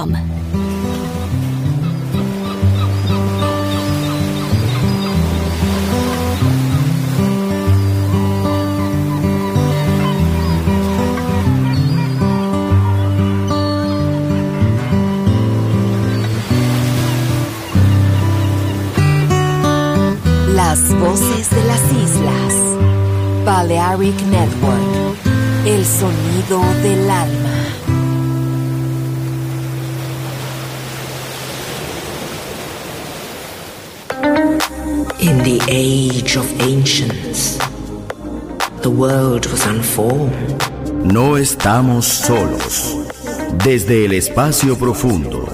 Las voces de las islas. Balearic Network. El sonido del alma. The age of ancients, world was. No estamos solos. Desde el espacio profundo,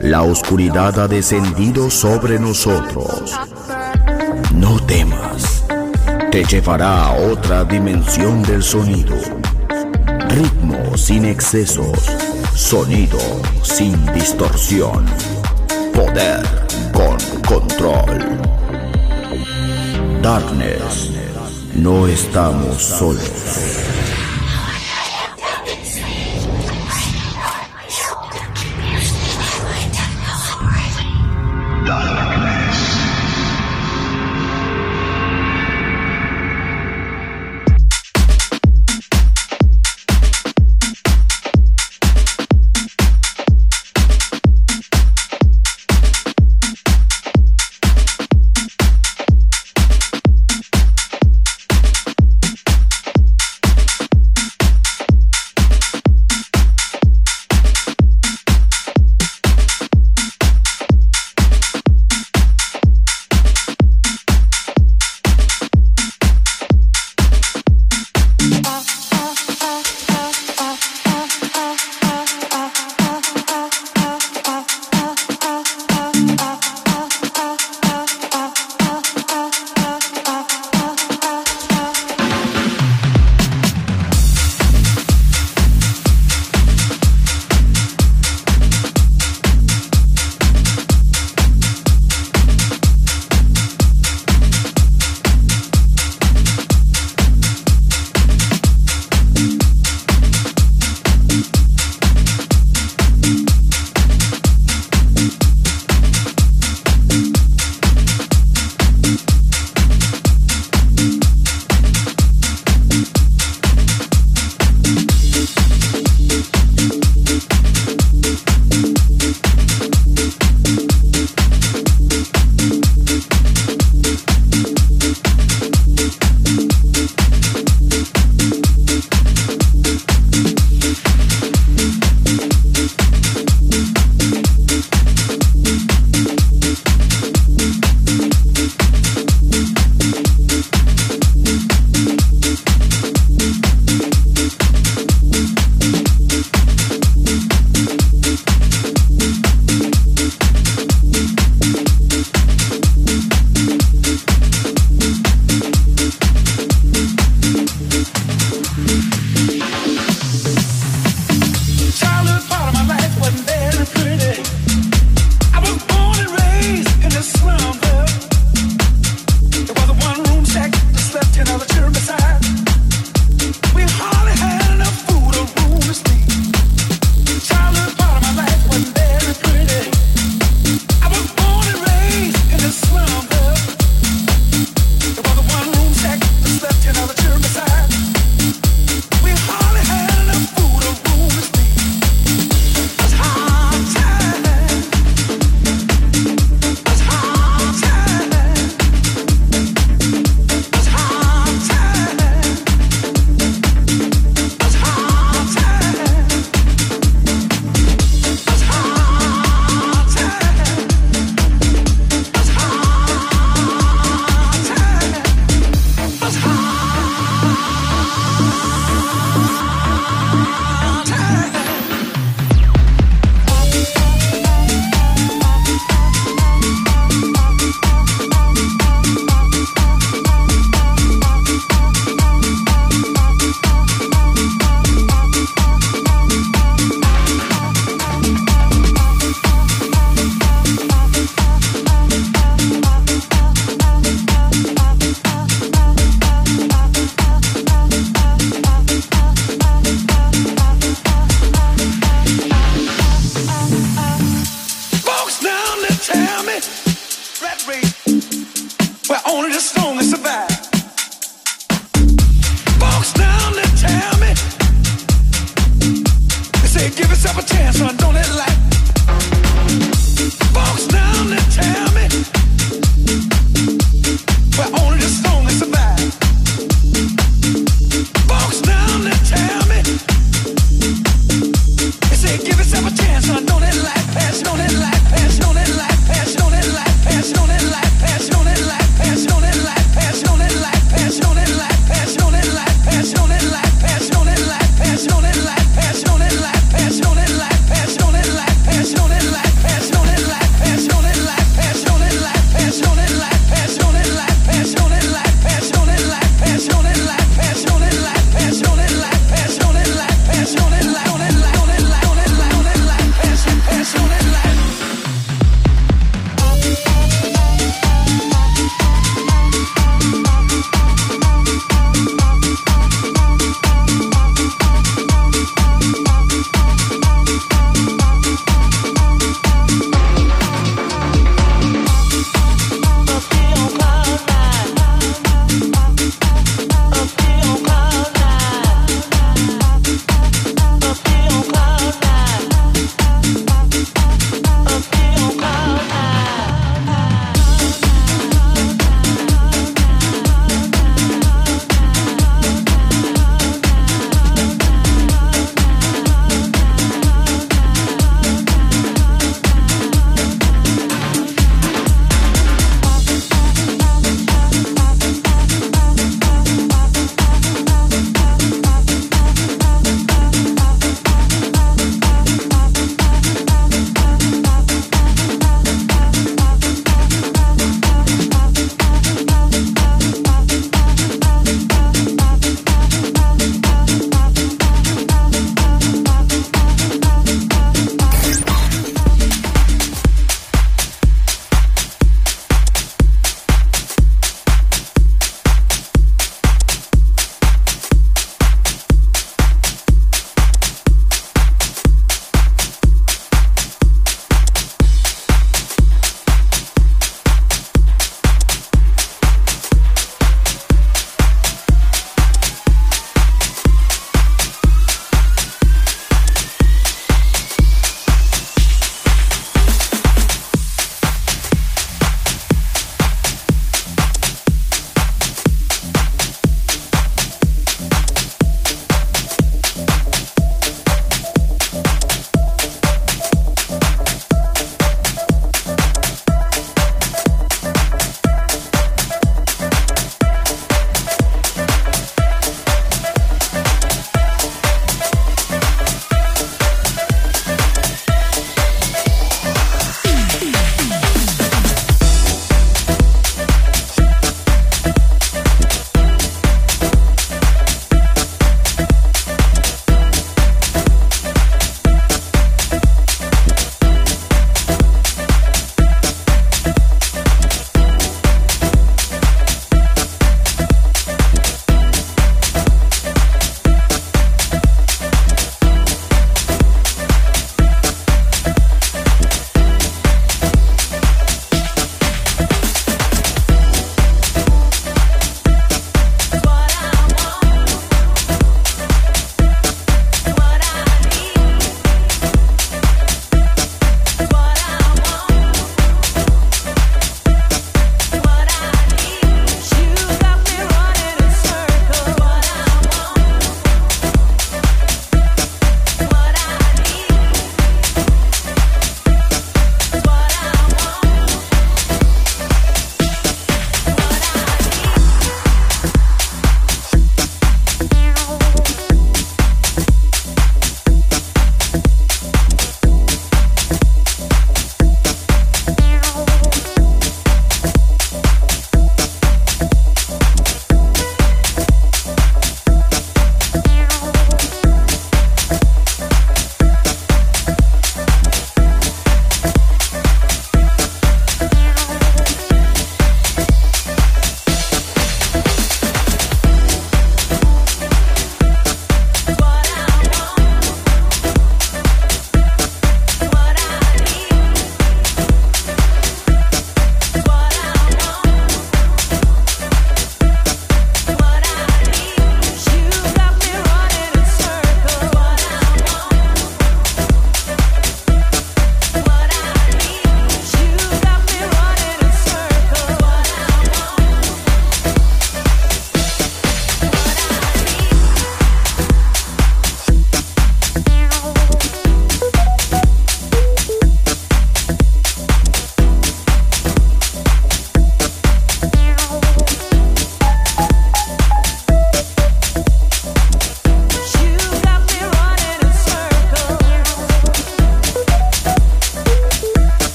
la oscuridad ha descendido sobre nosotros. No temas, te llevará a otra dimensión del sonido. Ritmo sin excesos, sonido sin distorsión, poder con control. Darkness, no estamos solos.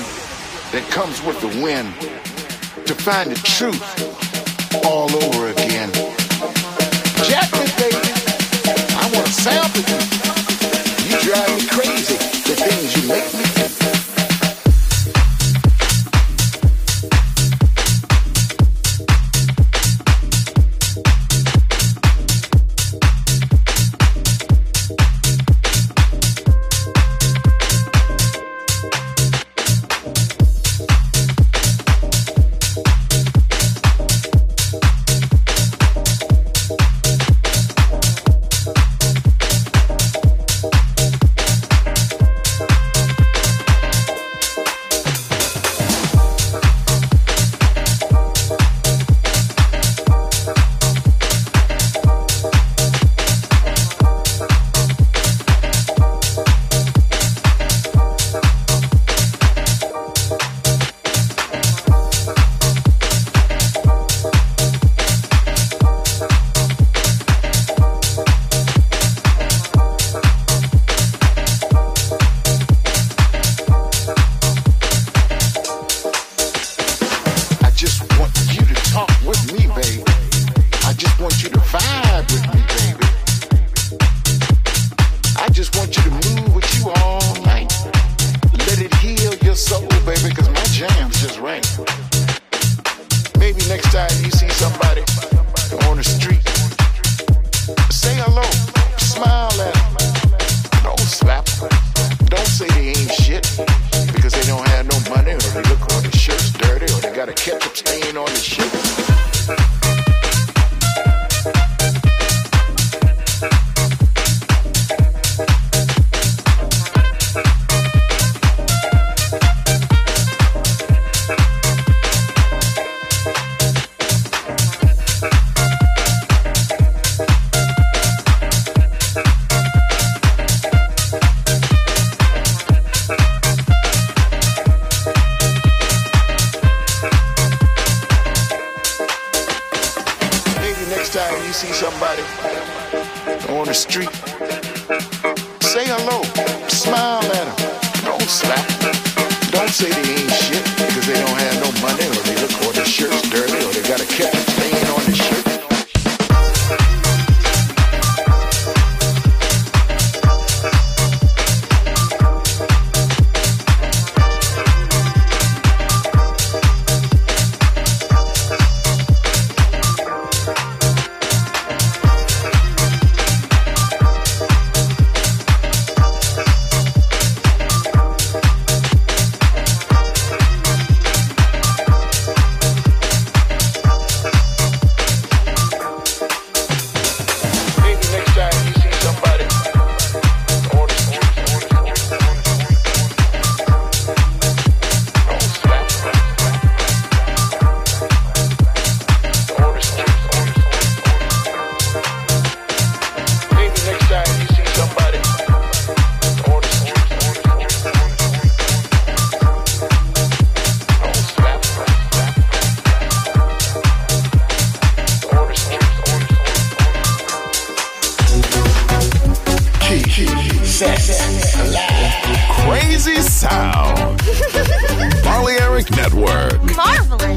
The that comes with the wind. To find the truth all over again. Jack me, baby. I want to sample you. You drive me crazy. The things you make me do.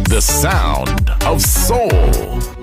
The sound of soul.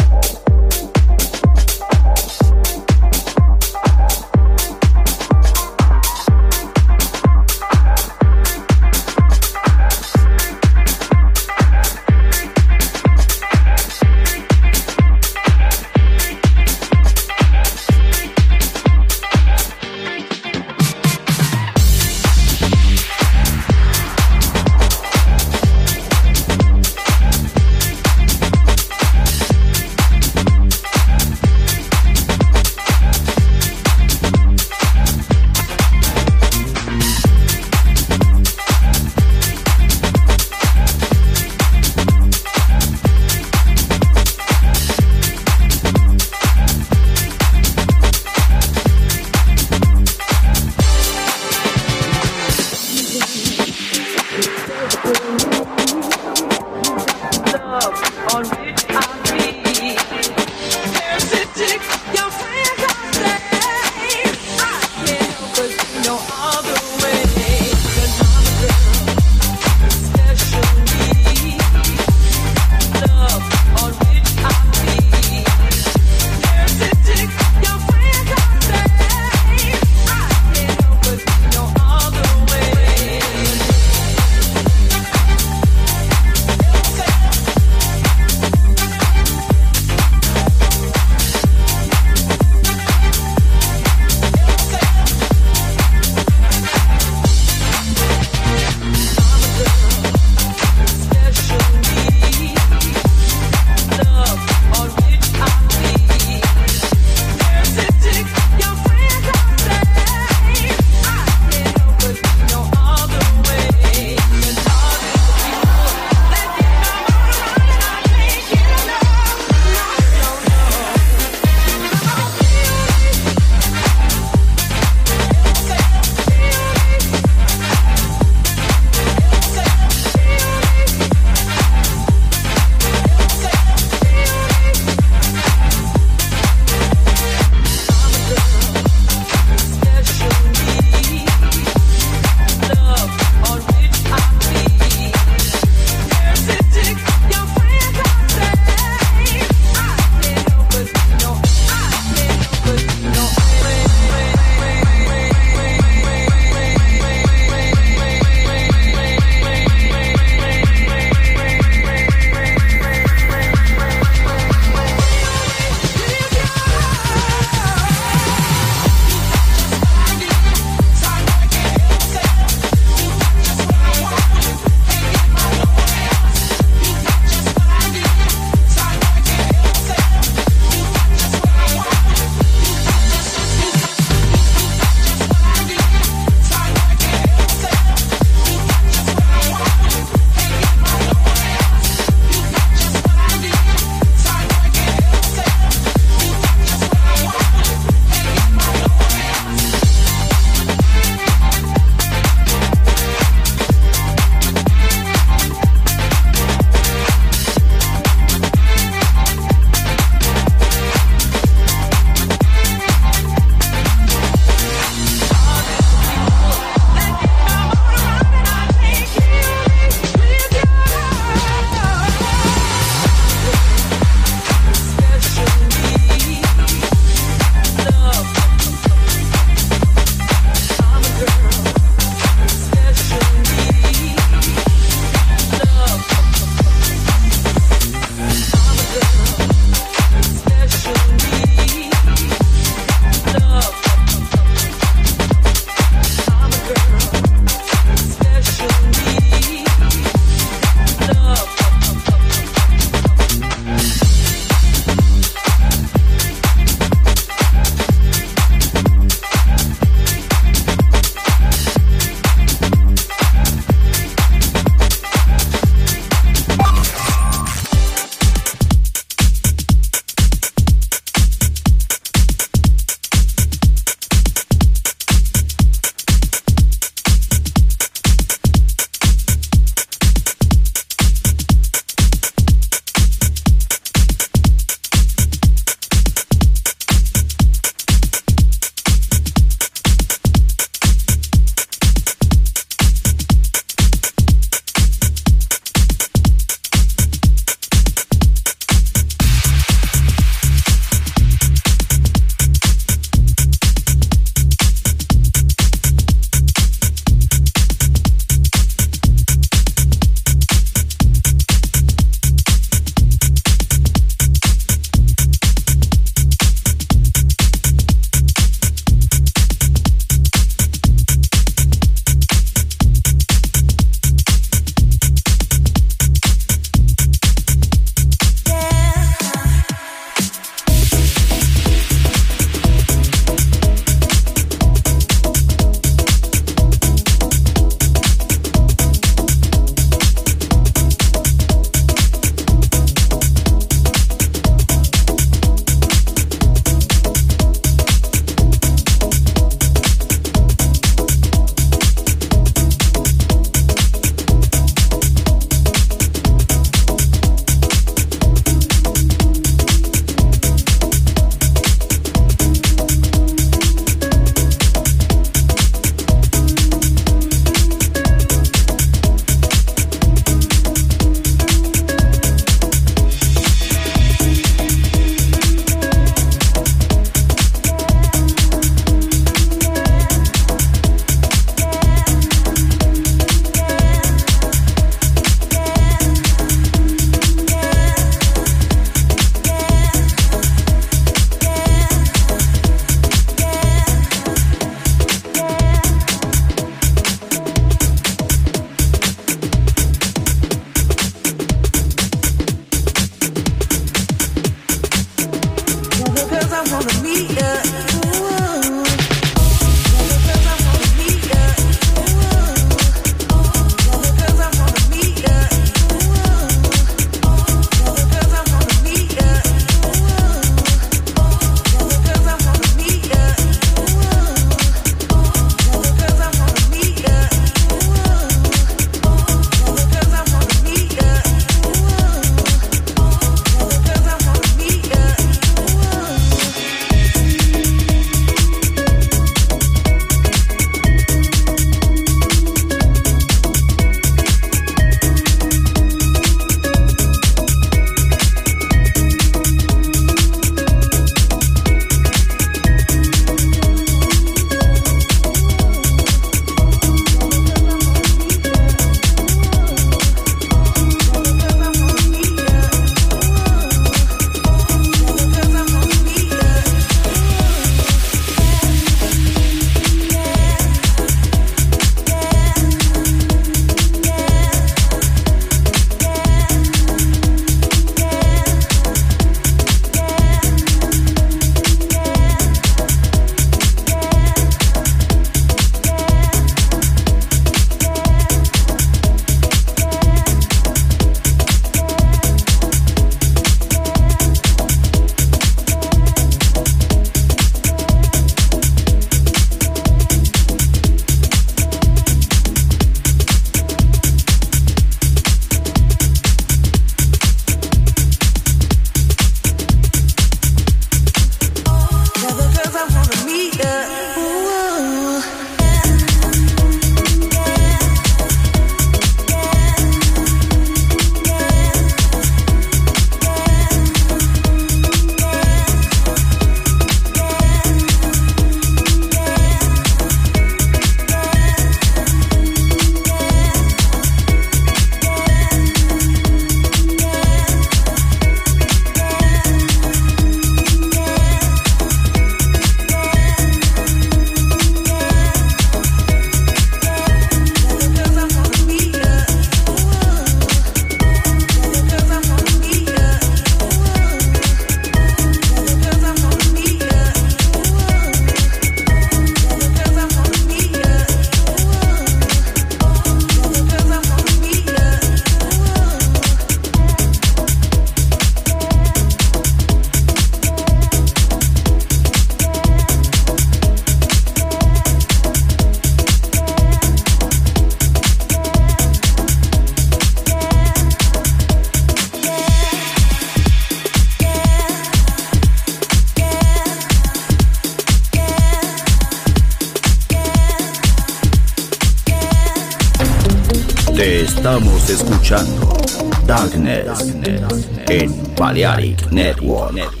Balearic Network. There's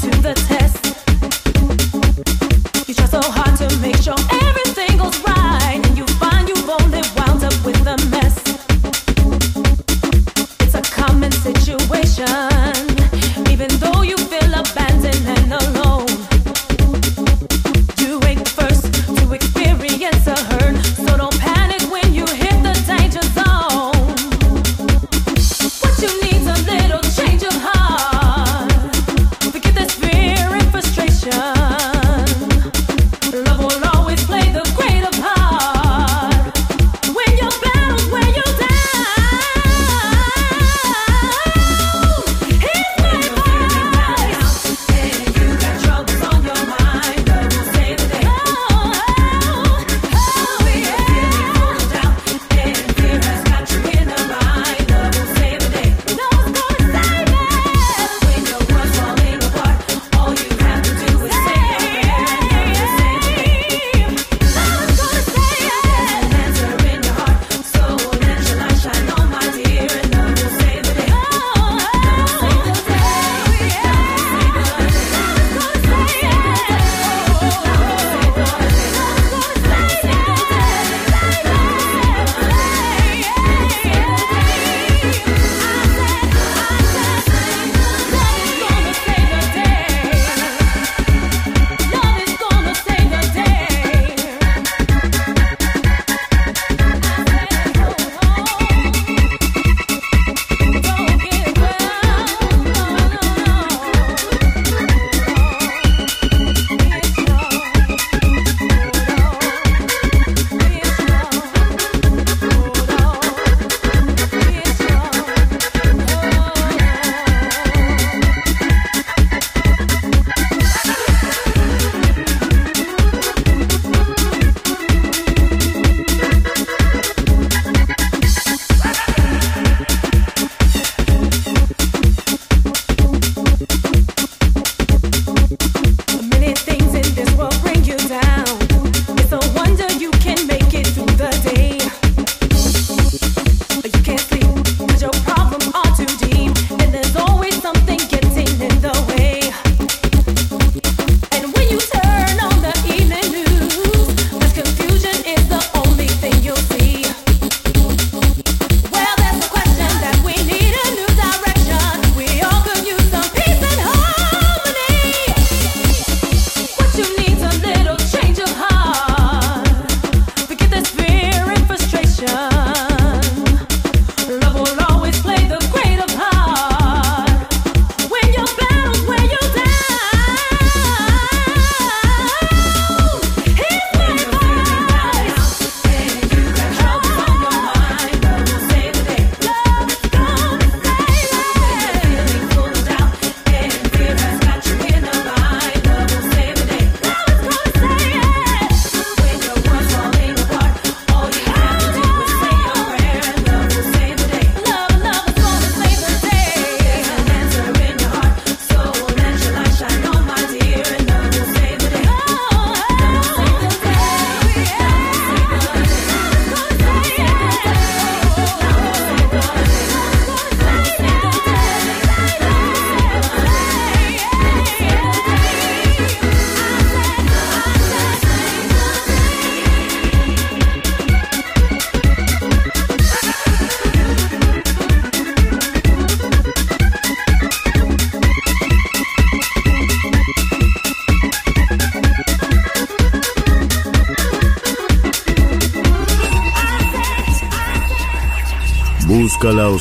to the test.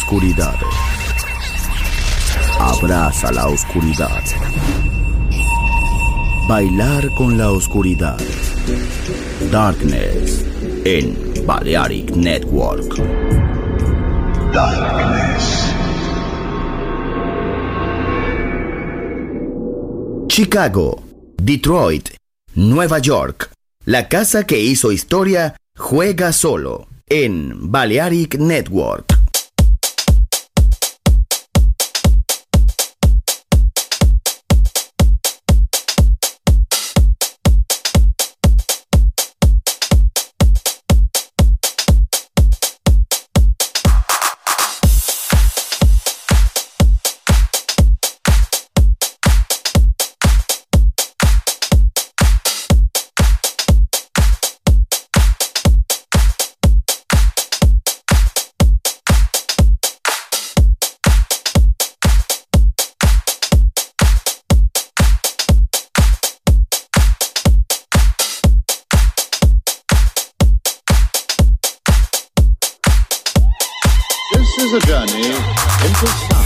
Oscuridad. Abraza la oscuridad. Bailar con la oscuridad. Darkness en Balearic Network. Darkness. Chicago, Detroit, Nueva York. La casa que hizo historia juega solo en Balearic Network. Is a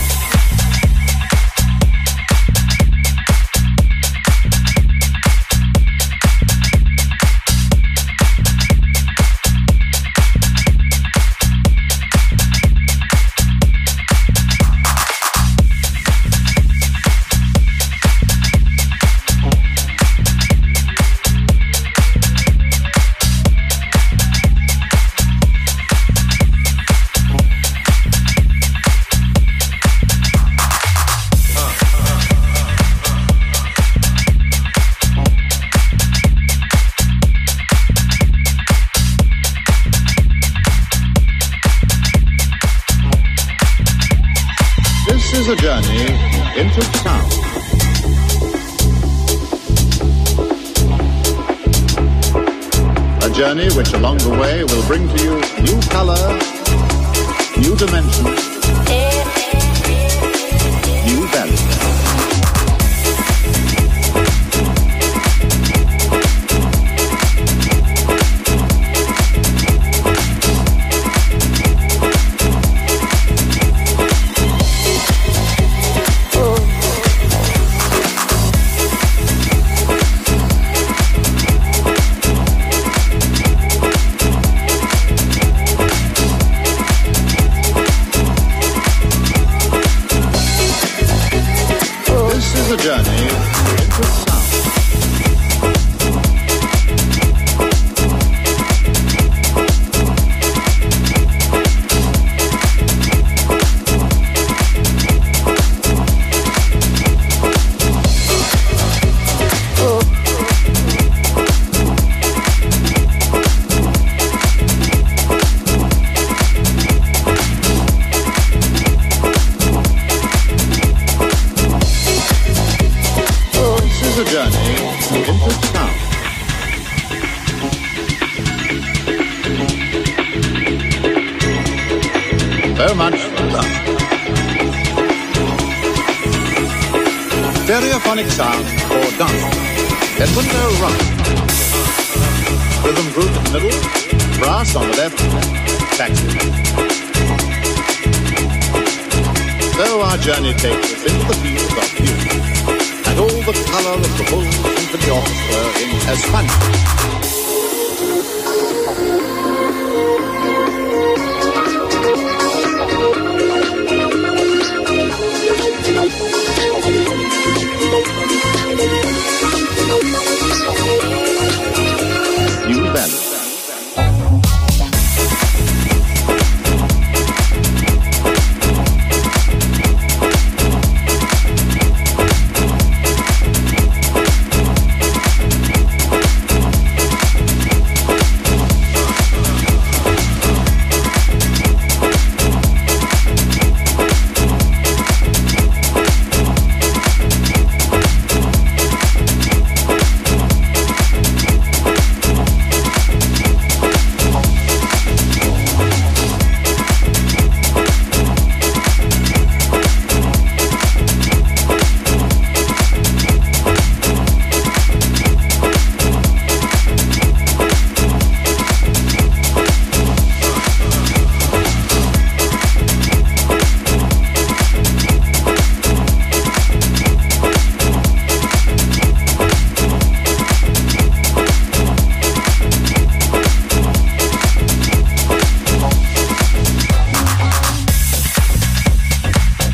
so much love. Stereophonic sound or dance. Edmundo Run. Rhythm group in the middle, brass on the left, taxi. So our journey takes us into the fields of view, and all the color of the full symphony orchestra in Espana. Bye.